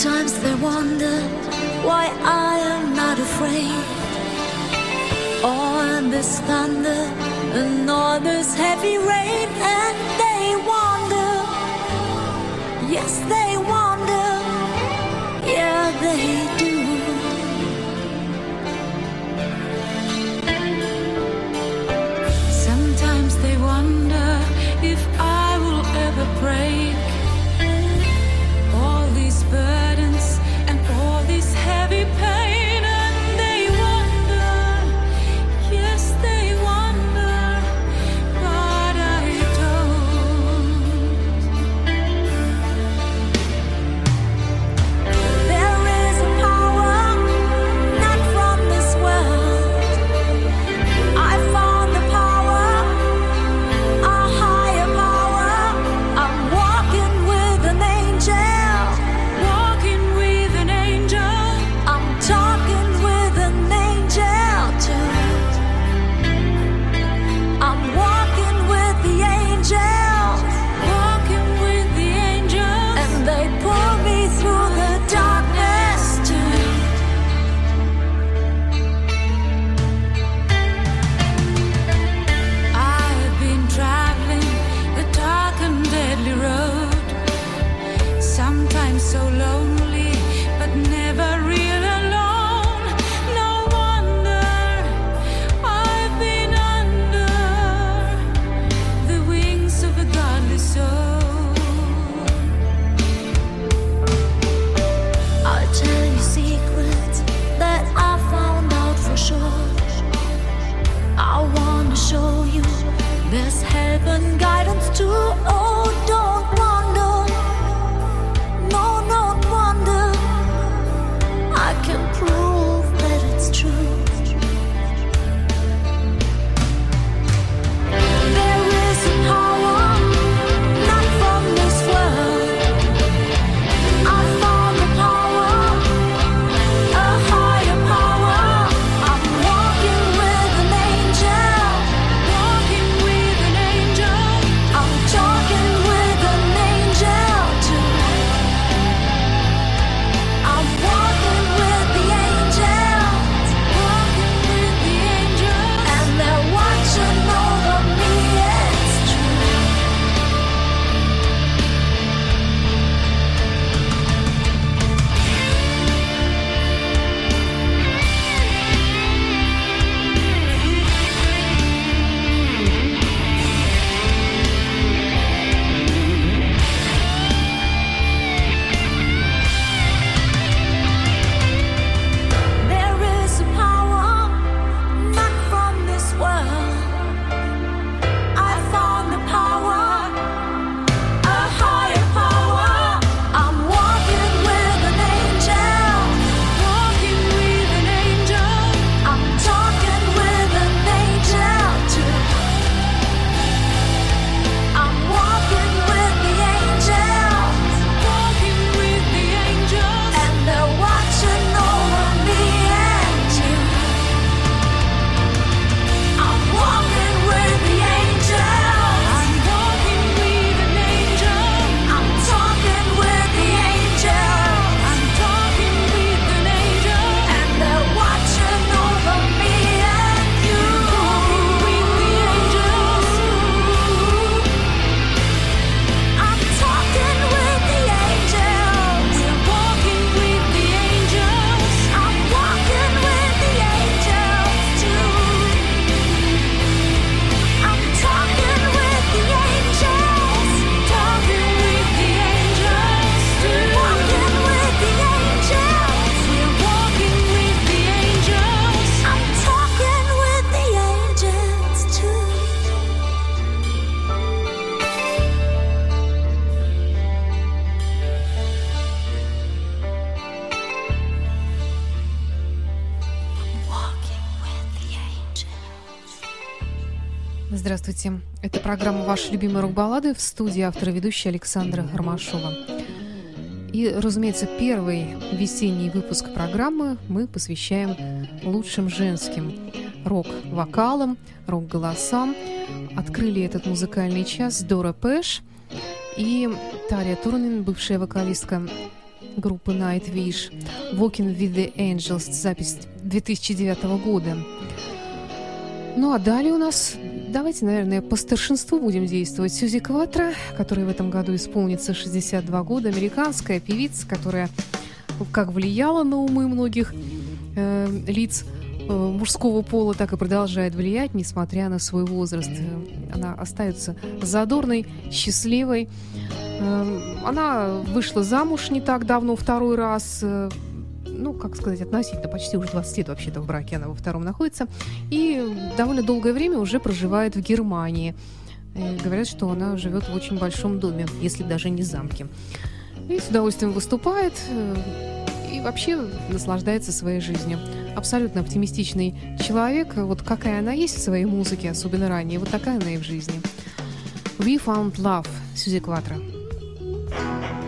Sometimes they wonder why I am not afraid. All this thunder and all this heavy rain, and they wonder, yes, they wonder, yeah, they «Ваши любимые рок-баллады» в студии автора ведущая Александра Ромашова. И, разумеется, первый весенний выпуск программы мы посвящаем лучшим женским рок-вокалам, рок-голосам. Открыли этот музыкальный час Дора Пэш и Тария Турнин, бывшая вокалистка группы Nightwish, Walking with the Angels, запись 2009 года. Ну а далее у нас, давайте, наверное, по старшинству будем действовать. Сьюзи Кватра, которая в этом году исполнится 62 года, американская певица, которая как влияла на умы многих э, лиц э, мужского пола, так и продолжает влиять, несмотря на свой возраст. Э, она остается задорной, счастливой. Э, она вышла замуж не так давно, второй раз, э, ну, как сказать, относительно, почти уже 20 лет вообще-то в браке она во втором находится, и довольно долгое время уже проживает в Германии. И говорят, что она живет в очень большом доме, если даже не замке. И с удовольствием выступает, э, и вообще наслаждается своей жизнью. Абсолютно оптимистичный человек, вот какая она есть в своей музыке, особенно ранее, вот такая она и в жизни. We Found Love, Сюзи Кватро. Two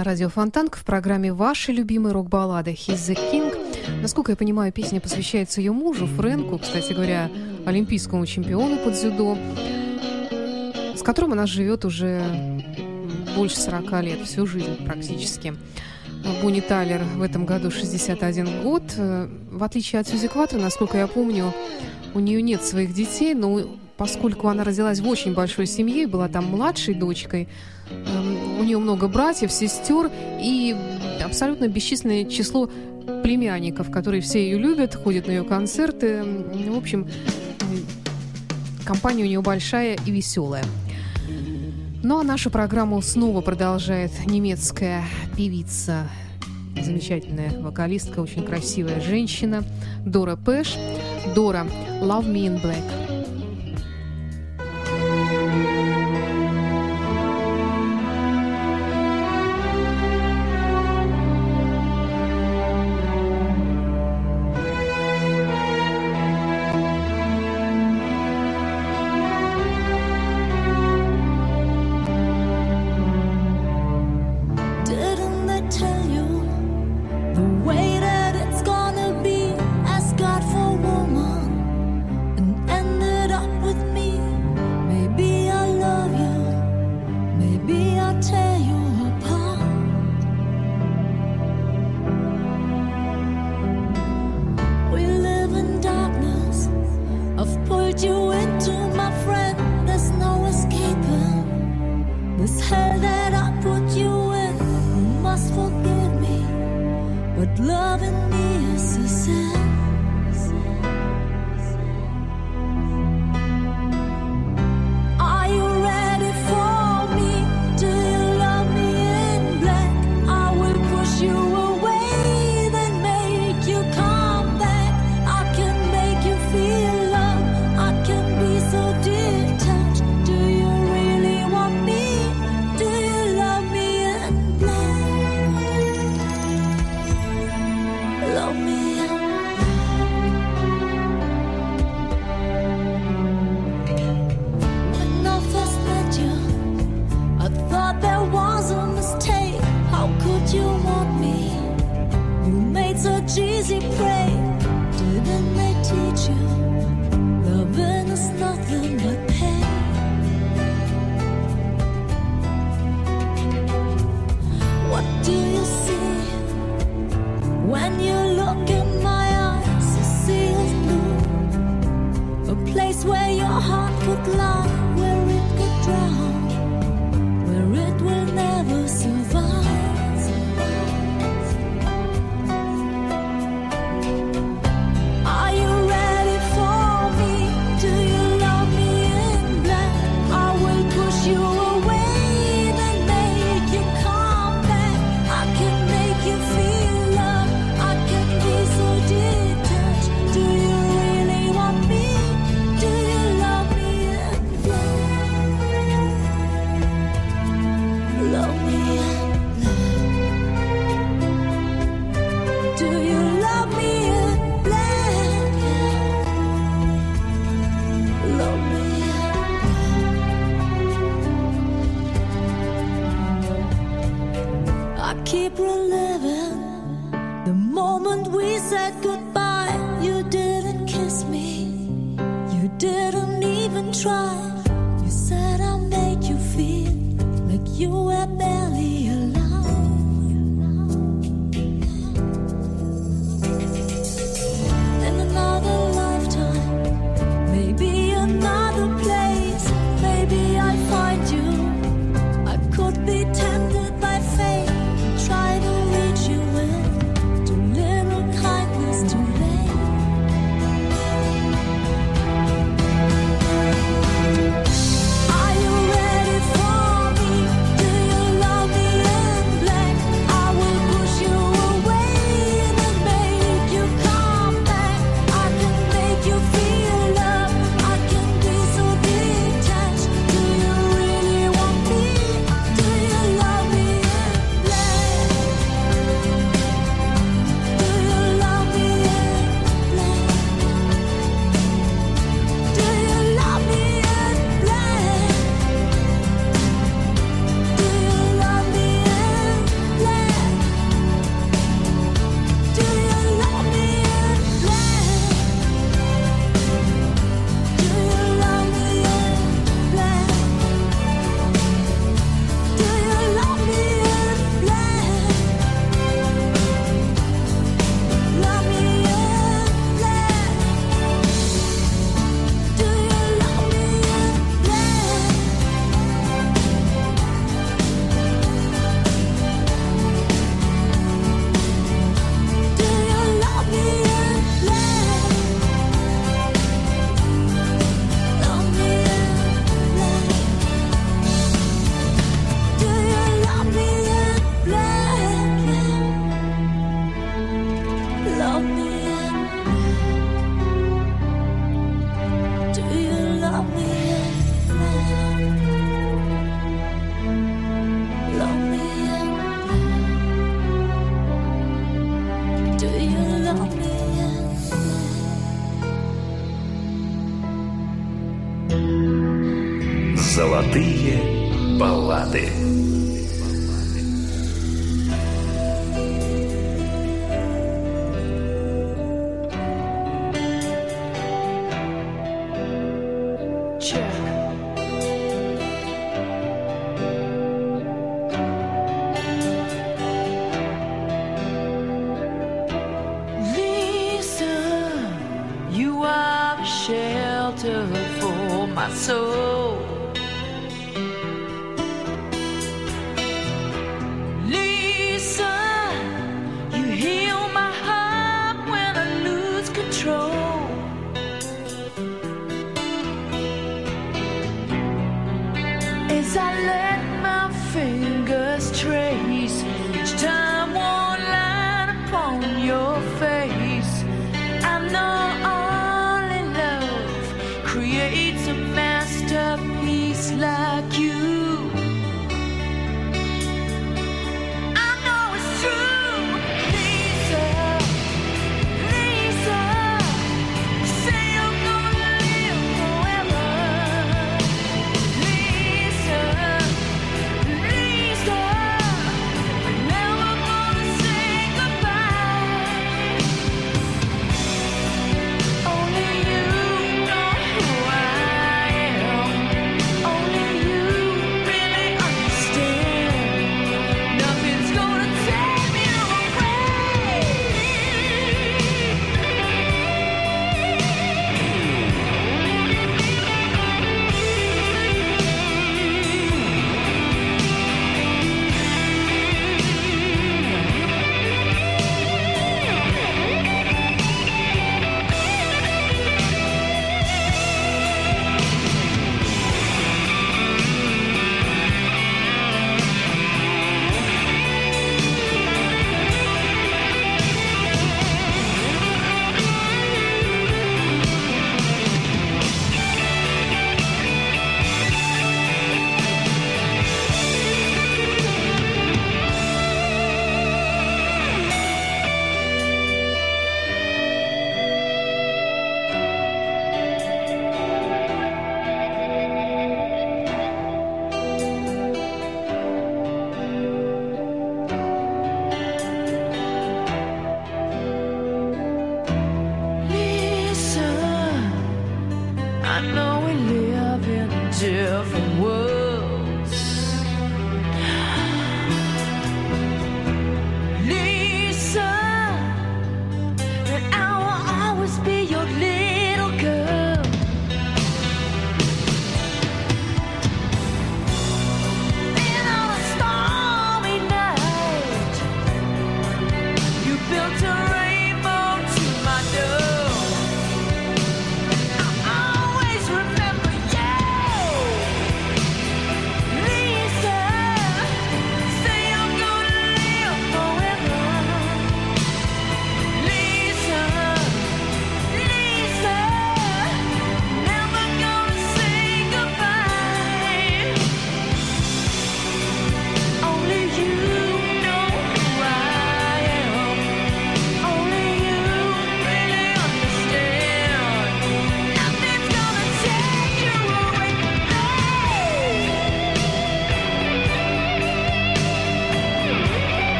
на радио Фонтанка в программе «Ваши любимые рок-баллады» «He's the King». Насколько я понимаю, песня посвящается ее мужу Фрэнку, кстати говоря, олимпийскому чемпиону под дзюдо, с которым она живет уже больше 40 лет, всю жизнь практически. Буни Тайлер в этом году 61 год. Э, в отличие от Сьюзи Кватер, насколько я помню, у нее нет своих детей, но поскольку она родилась в очень большой семье, была там младшей дочкой, эм, у нее много братьев, сестер и абсолютно бесчисленное число племянников, которые все ее любят, ходят на ее концерты. В общем, компания у нее большая и веселая. Ну а нашу программу снова продолжает немецкая певица, замечательная вокалистка, очень красивая женщина Дора Пэш. Дора «Love Me in Black».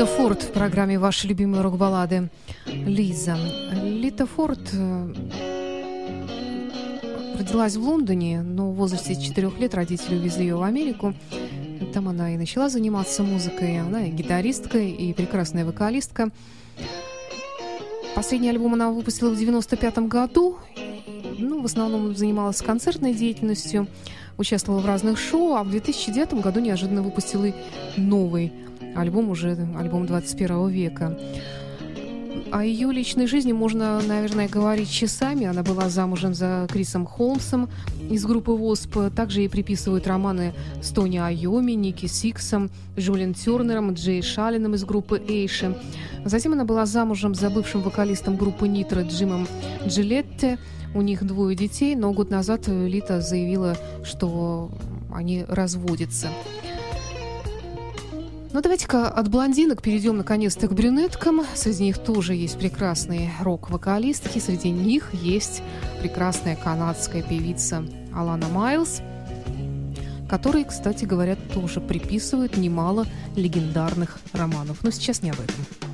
Лита Форд в программе «Ваши любимые рок-баллады». Лиза. Лита Форд э, родилась в Лондоне, но в возрасте 4 лет родители увезли ее в Америку. Там она и начала заниматься музыкой. Она и гитаристка, и прекрасная вокалистка. Последний альбом она выпустила в 95 году. Ну, в основном занималась концертной деятельностью участвовала в разных шоу, а в 2009 году неожиданно выпустила новый альбом, уже альбом 21 века. О ее личной жизни можно, наверное, говорить часами. Она была замужем за Крисом Холмсом из группы ВОСП. Также ей приписывают романы с Тони Айоми, Ники Сиксом, Джулиан Тернером, Джей Шалином из группы Эйши. Затем она была замужем за бывшим вокалистом группы Нитро Джимом Джилетте. У них двое детей, но год назад Лита заявила, что они разводятся. Ну, давайте-ка от блондинок перейдем наконец-то к брюнеткам. Среди них тоже есть прекрасные рок-вокалистки. Среди них есть прекрасная канадская певица Алана Майлз, которой, кстати говоря, тоже приписывают немало легендарных романов. Но сейчас не об этом.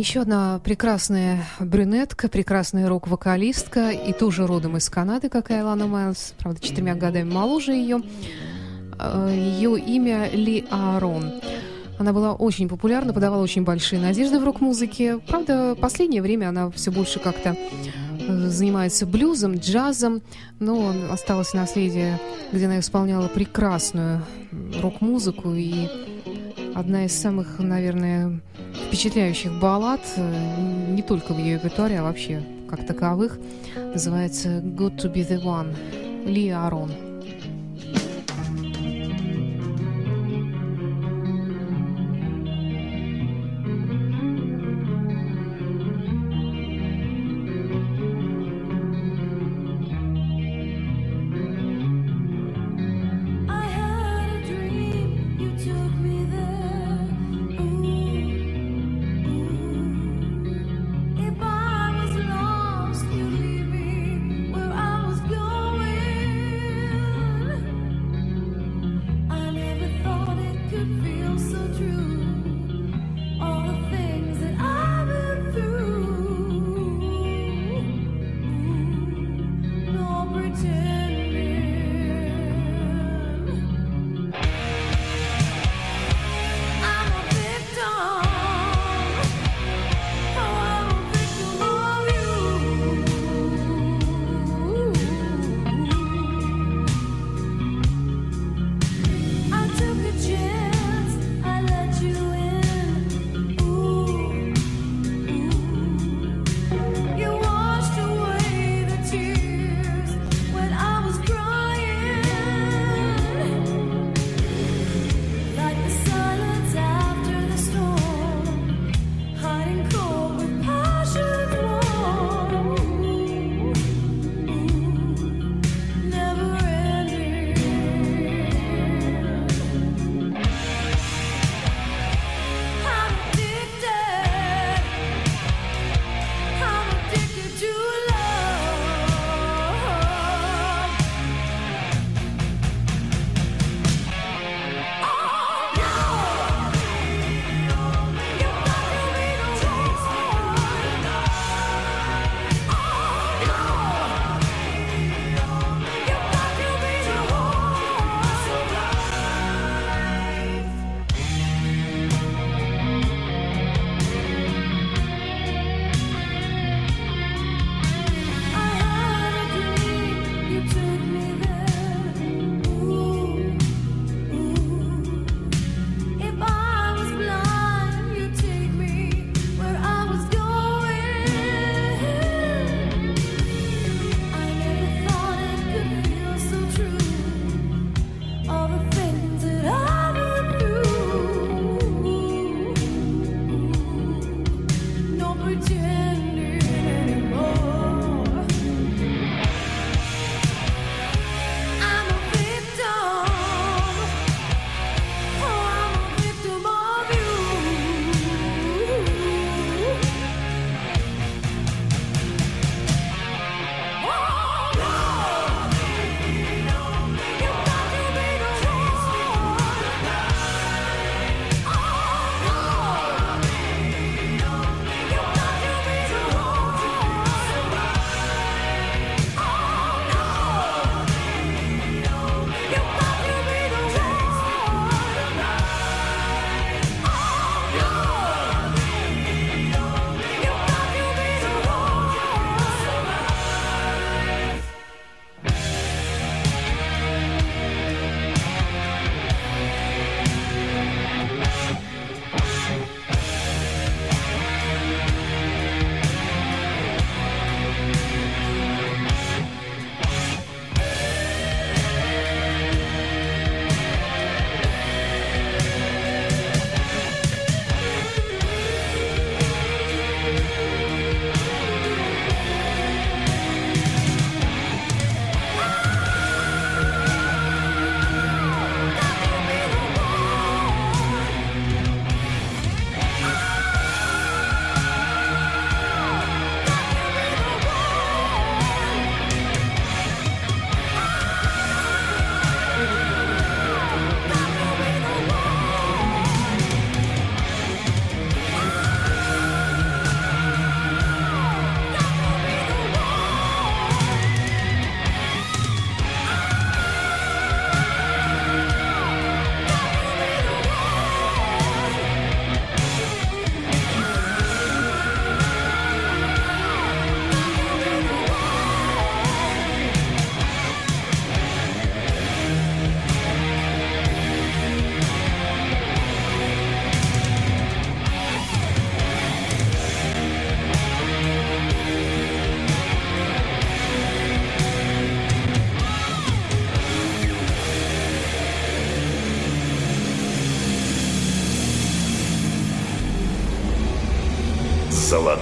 Еще одна прекрасная брюнетка, прекрасная рок-вокалистка, и тоже родом из Канады, как и Алана Майлз, правда, четырьмя годами моложе ее. Э, ее имя Ли Аарон. Она была очень популярна, подавала очень большие надежды в рок-музыке. Правда, последнее время она все больше как-то э, занимается блюзом, джазом, но осталось наследие, где она исполняла прекрасную рок-музыку и одна из самых, наверное, впечатляющих баллад, э, не только в ее репертуаре, а вообще как таковых, называется «Good to be the one» Ли Арон.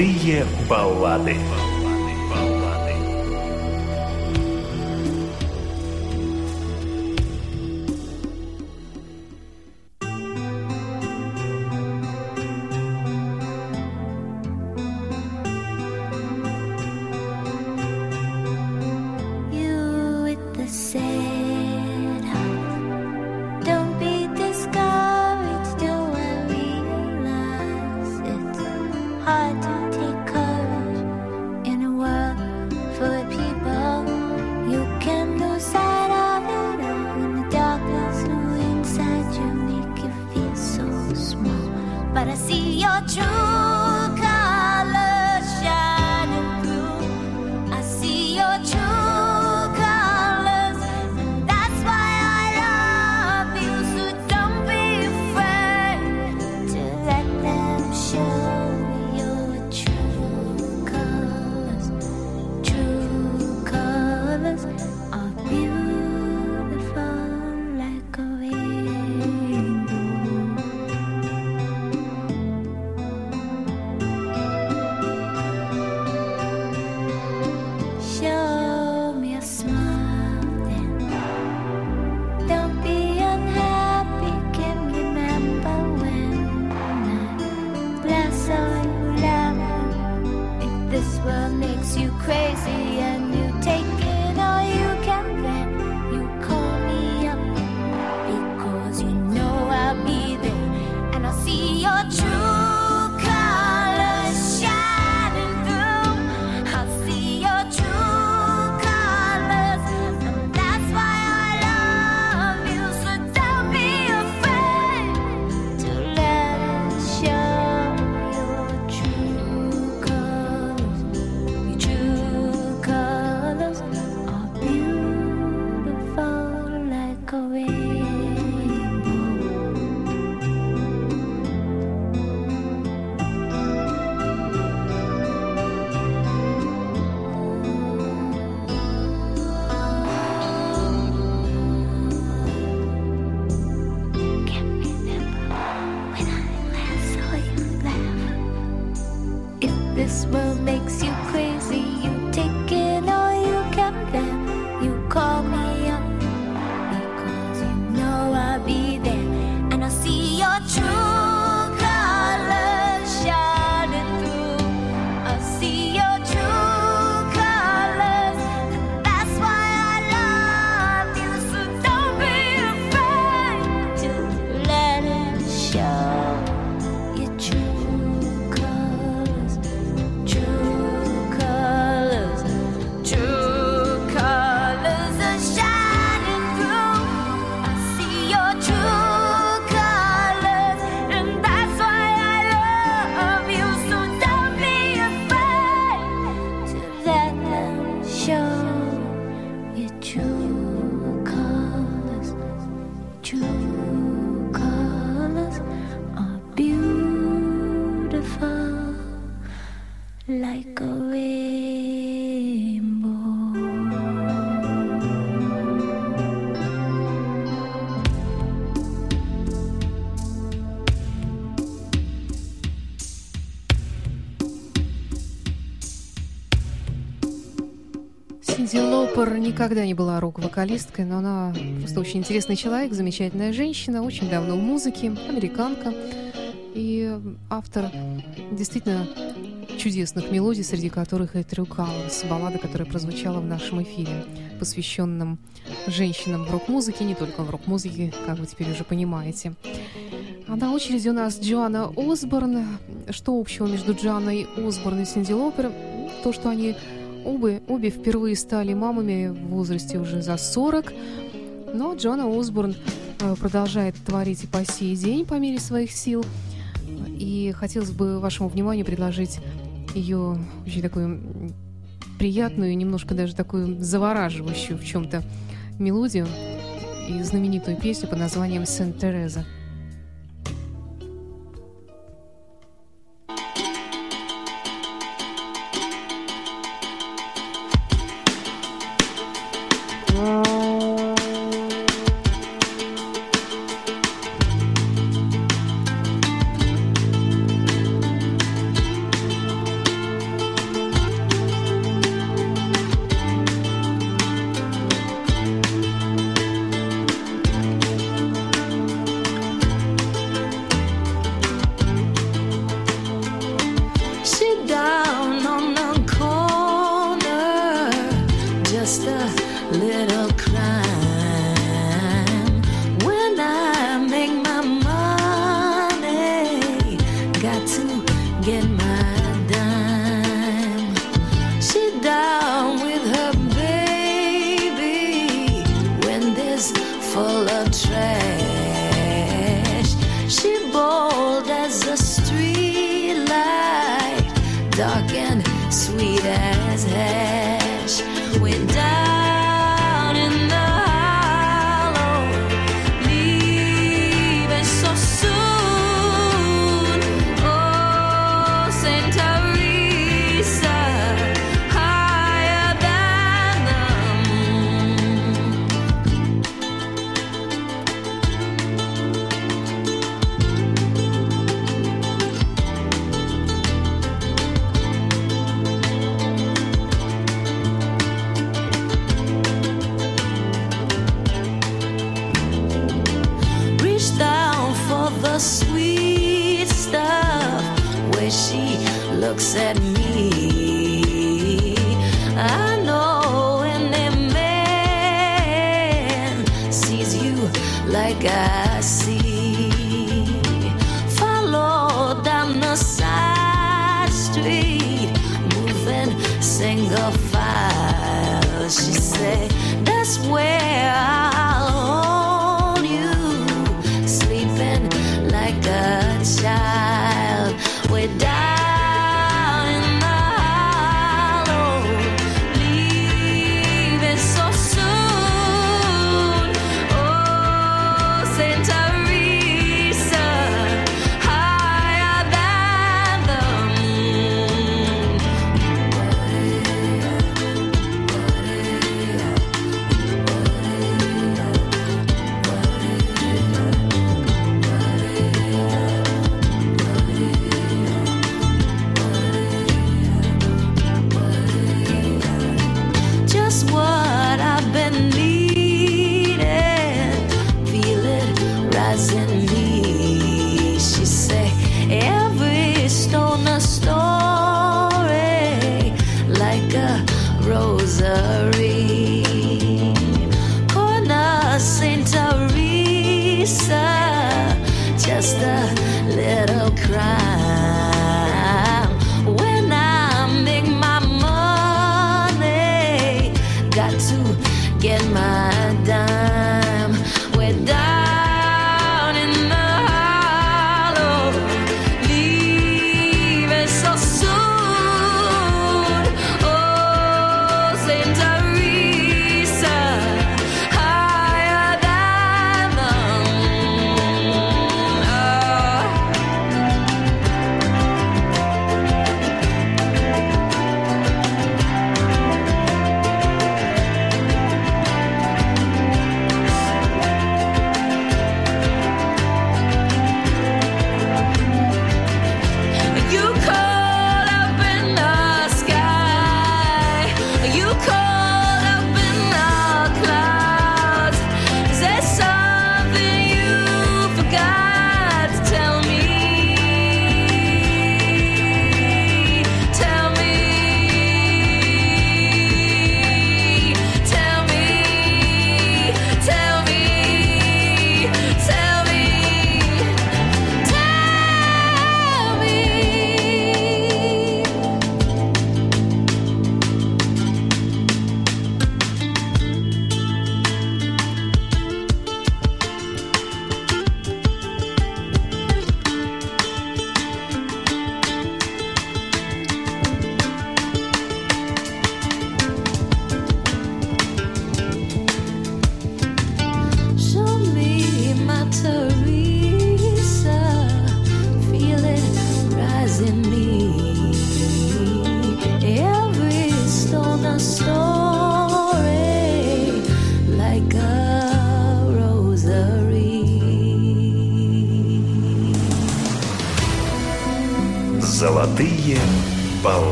Крутые баллады. никогда не была рок-вокалисткой, но она просто очень интересный человек, замечательная женщина, очень давно в музыке, американка и автор действительно чудесных мелодий, среди которых и Трю Калланс, баллада, которая прозвучала в нашем эфире, посвященном женщинам в рок-музыке, не только в рок-музыке, как вы теперь уже понимаете. А на очереди у нас Джоанна Осборн. Что общего между Джоанной Осборн и Синди Лопер? То, что они Обе, обе впервые стали мамами в возрасте уже за 40, но Джона Осборн э, продолжает творить и по сей день по мере своих сил. И хотелось бы вашему вниманию предложить ее очень такую приятную, немножко даже такую завораживающую в чем-то мелодию и знаменитую песню под названием «Сент-Тереза».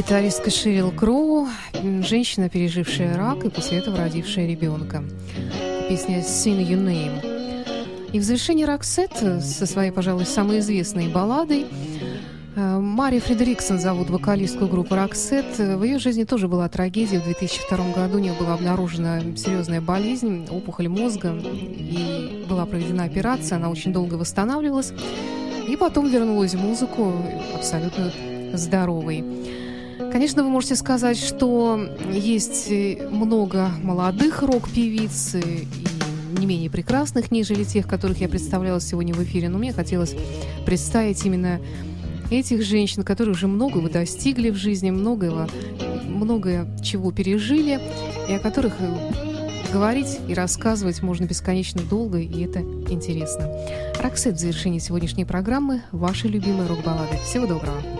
Гитаристка Шерил Кроу, женщина, пережившая рак и после этого родившая ребенка. Песня «Sing Your Name». И в завершении Роксет со своей, пожалуй, самой известной балладой э, Мария Фредериксон зовут вокалистку группы «Роксет». В ее жизни тоже была трагедия. В 2002 году у нее была обнаружена серьезная болезнь, опухоль мозга, и была проведена операция. Она очень долго восстанавливалась. И потом вернулась в музыку абсолютно здоровой. Конечно, вы можете сказать, что есть много молодых рок-певиц и не менее прекрасных, нежели тех, которых я представляла сегодня в эфире. Но мне хотелось представить именно этих женщин, которые уже многого достигли в жизни, многого, многое чего пережили, и о которых говорить и рассказывать можно бесконечно долго, и это интересно. Роксет в завершении сегодняшней программы. Ваши любимые рок-баллады. Всего доброго.